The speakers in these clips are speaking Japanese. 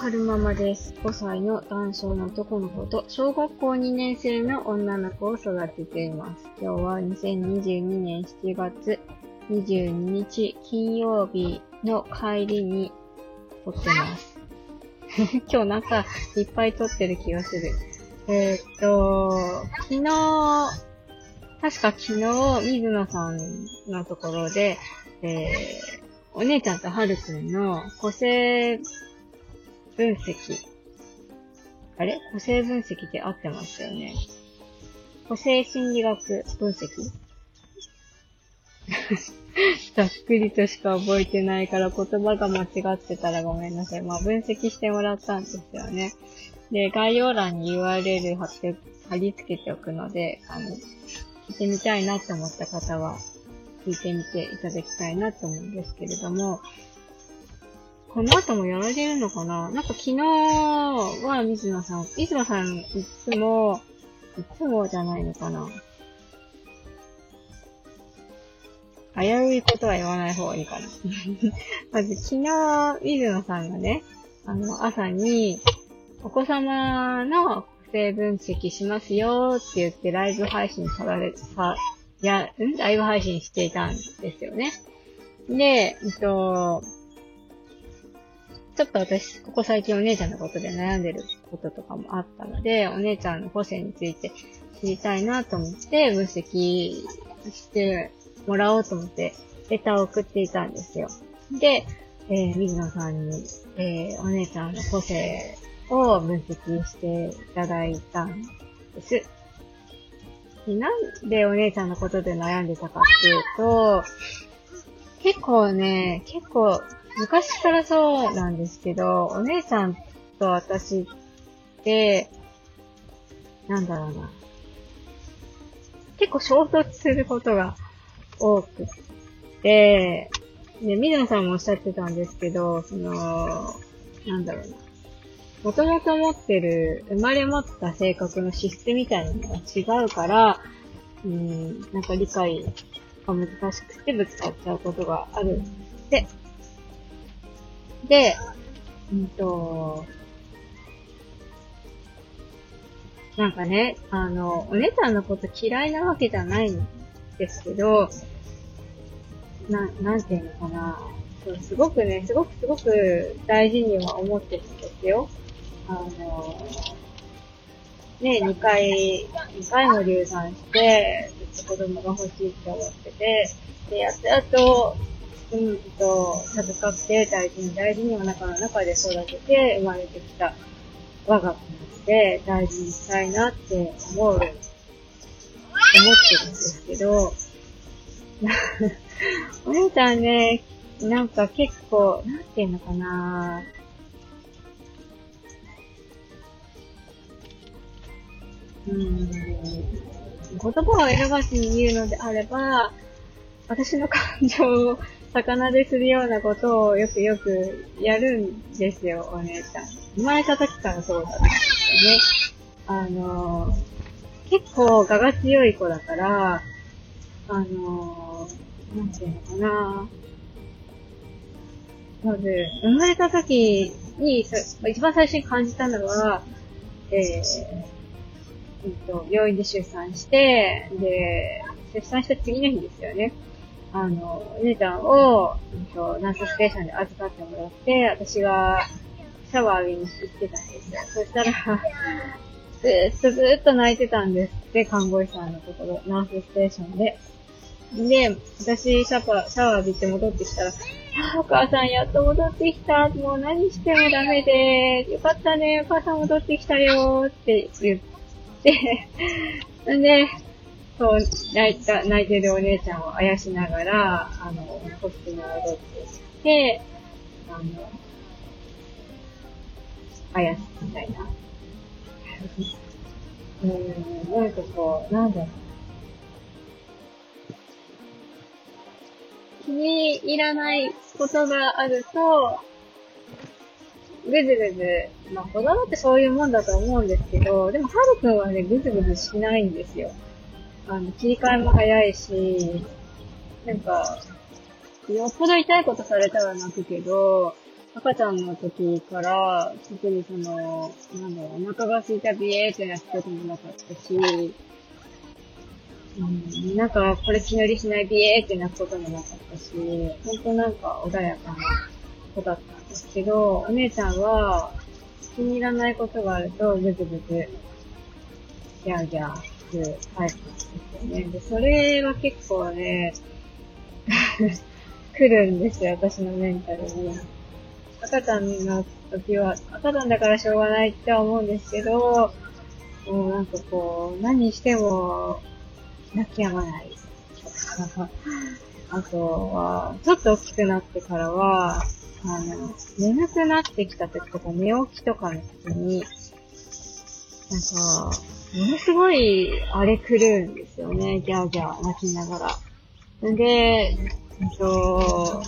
春ママです。5歳の男性の男の子と小学校2年生の女の子を育てています。今日は2022年7月22日金曜日の帰りに撮ってます。今日なんかいっぱい撮ってる気がする。えーっと、昨日、確か昨日、水野さんのところで、えー、お姉ちゃんとはるくんの個性分析。あれ？個性分析って合ってますよね。個性心理学分析？ざっくりとしか覚えてないから言葉が間違ってたらごめんなさい。まあ分析してもらったんですよね。で、概要欄に URL 貼って、貼り付けておくので、あの、聞いてみたいなって思った方は、聞いてみていただきたいなと思うんですけれども、この後もやられるのかな？なんか昨日は水野さん、水野さんいつも、いつもじゃないのかな？危ういことは言わない方がいいかな。まず昨日、水野さんがね、あの、朝に、お子様の個性分析しますよって言ってライブ配信され、さ、や、んライブ配信していたんですよね。で、えっと、ちょっと私、ここ最近お姉ちゃんのことで悩んでることとかもあったので、お姉ちゃんの個性について知りたいなと思って分析してもらおうと思って、レターを送っていたんですよ。で、えー、水野さんに、えー、お姉ちゃんの個性を分析していただいたんです。でなんでお姉ちゃんのことで悩んでたかっていうと、結構ね、結構昔からそうなんですけど、お姉ちゃんと私って、なんだろうな。結構衝突することが多くて、で、水野さんもおっしゃってたんですけど、その、なんだろうな。もともと持ってる、生まれ持った性格の資質みたいなのが違うから、うん、なんか理解が難しくてぶつかっちゃうことがあるって。で、うんと、なんかね、あの、お姉ちゃんのこと嫌いなわけじゃないんですけど、な、なんていうのかな。そうすごくね、すごくすごく大事には思ってるんですよ。あの、ね、2回、2回も流産して、ずっと子供が欲しいって思ってて、で、やっとやっと、うんと、授かって大事に大事にお腹の中で育てて生まれてきた我が子なので、大事にしたいなって思う、思ってるんですけど、お姉ちゃんね、なんか結構、なんていうのかな。うん、言葉を選ばずに言うのであれば、私の感情を魚でするようなことをよくよくやるんですよ、お姉ちゃん。生まれた時からそうだったんですよね。あの、結構我が強い子だから、あの、なんていうのかなまず、生まれた時に、一番最初に感じたのは、えー、うんと、病院で出産して、で、出産した次の日ですよね。あの、お姉ちゃんを、うんと、ナースステーションで預かってもらって、私がシャワー浴びに行ってたんですよ。そしたら、ずーっとずーっと泣いてたんですって、看護師さんのところ、ナースステーションで。で、私、シャワー、シャワー浴びて戻ってきたら、あお母さんやっと戻ってきた。もう何してもダメで、よかったね、お母さん戻ってきたよって言って、で、そう、泣いた、泣いてるお姉ちゃんをあやしながら、あの、個室に戻ってきて、あの、あやすみたいな。うん、なんかこう、なんだろう。気に入らないことがあると、ぐずぐず、まあ子供ってそういうもんだと思うんですけど、でもはるくんはね、ぐずぐずしないんですよ。あの、切り替えも早いし、なんか、よっぽど痛いことされたら泣くけど、赤ちゃんの時から、特にその、なんだろう、お腹が空いたビエーってなったこともなかったし、うん、なんか、これ気乗りしないビエーって泣くこともなかったし、ほんとなんか穏やかな子だったんですけど、お姉ちゃんは、気に入らないことがあると、ぐずぐず、ギャーギャー。するタイプなんですよね。で、それは結構ね、来るんですよ、私のメンタルに。赤ちゃんの時は、赤ちゃんだからしょうがない。って思うんですけど、もうなんかこう、何しても泣き止まない。あとは、ちょっと大きくなってからは、あの、眠くなってきた時とか寝起きとかの時に、なんか、ものすごい荒れ狂うんですよね。ギャーギャー泣きながら。んで、えっと、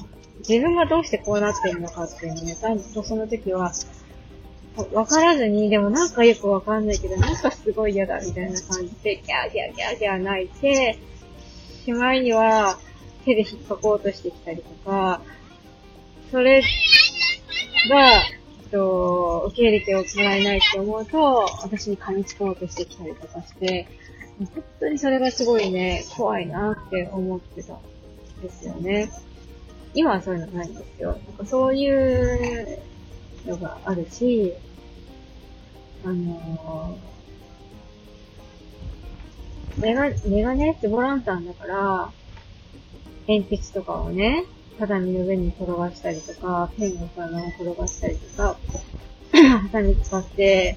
自分がどうしてこうなってるのかっていうのね、ちゃんとその時は、わからずに、でもなんかよくわかんないけど、なんかすごい嫌だみたいな感じで、ギャーギャーギャーギャー泣いて、しまいには手で引っかこうとしてきたりとか、それが、と、受け入れてもらえないって思うと、私に噛みつこうとしてきたりとかして、本当にそれがすごいね、怖いなって思ってたんですよね。今はそういうのないんですよ。なんかそういうのがあるし、あのー、メガ、メガネってボランタンだから、鉛筆とかをね、畳の上に転がしたりとか、ペンをその転がしたりとか、ハサミ使って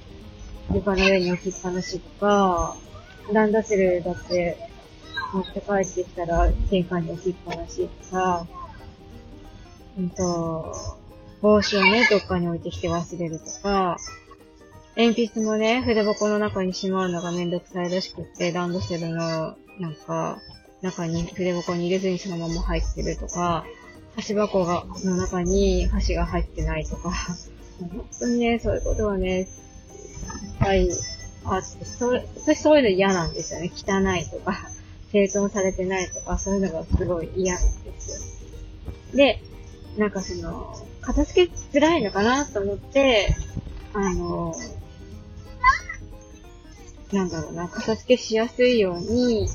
床の上に置きっぱなしとか、ランドセルだって持って帰ってきたら玄関に置きっぱなしとか、うんと、帽子をね、どっかに置いてきて忘れるとか、鉛筆もね、筆箱の中にしまうのがめんどくさいらしくって、ランドセルの、なんか、中に、筆箱に入れずにそのまま入ってるとか、箸箱が、の中に箸が入ってないとか、本当にね、そういうことはね、いっぱいあって、それ、私そういうの嫌なんですよね。汚いとか、整頓されてないとか、そういうのがすごい嫌なんですよ。で、なんかその、片付けづらいのかなと思って、あの、なんだろうな、片付けしやすいように、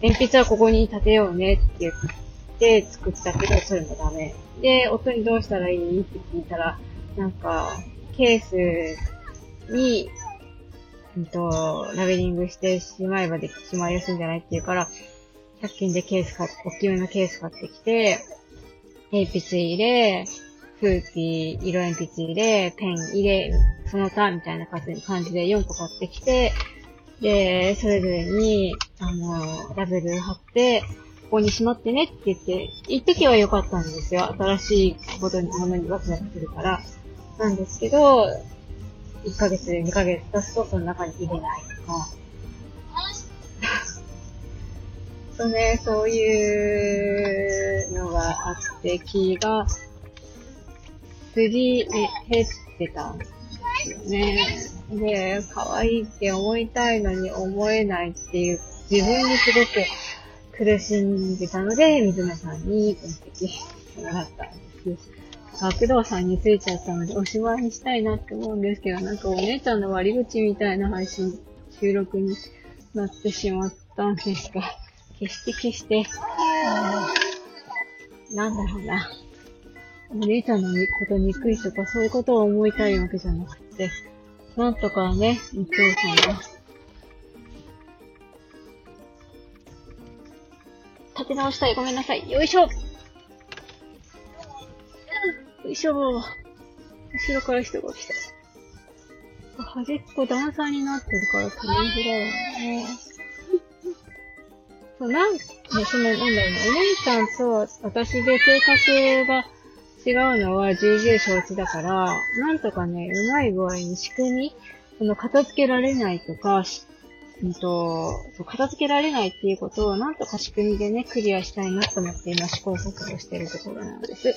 鉛筆はここに立てようねって言って作ったけど、それもダメ。で、夫にどうしたらいい？って聞いたら、なんか、ケースに、うんと、ラベリングしてしまえばできしまいやすいんじゃないって言うから、100均でケース買って、大きめのケース買ってきて、鉛筆入れ、フーピー、色鉛筆入れ、ペン入れ、その他みたいな感じで4個買ってきて、で、それぞれに、あの、ラベル貼って、ここにしまってねって言って、一時は良かったんですよ。新しいことに、ものにワクワクするから。なんですけど、1ヶ月、2ヶ月経つとその中に入れないとか。とね、そういうのがあって、気がすり減ってたんですよね。で、可愛いって思いたいのに思えないっていう、自分にすごく苦しんでたので、水野さんに分析してもらったんです。あ、工藤さんについちゃったので、おしまいにしたいなって思うんですけど、なんかお姉ちゃんの割り口みたいな配信、収録になってしまったんですが、消して消して、なんだろうな。お姉ちゃんのこと憎いとかそういうことを思いたいわけじゃなくて、なんとかね、お父さんが、立て直したい。ごめんなさい。よいしょよいしょ後ろから人が来た。端っこ段差になってるから取りづらいよね。そう、なん、ね、その、なんだろうね、お姉ちゃんと私で性格が違うのは重々承知だから、なんとかね、うまい具合に仕組み、その片付けられないとか、うんと、片付けられないっていうことをなんとか仕組みでね、クリアしたいなと思って今試行錯誤してるところなんです。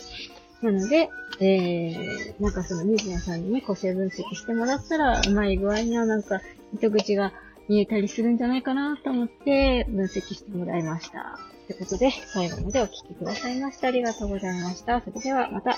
なので、えー、なんかその水野さんにね、個性分析してもらったら、うまい具合にはなんか糸口が見えたりするんじゃないかなと思って分析してもらいました。ということで、最後までお聞きくださいましてありがとうございました。それではまた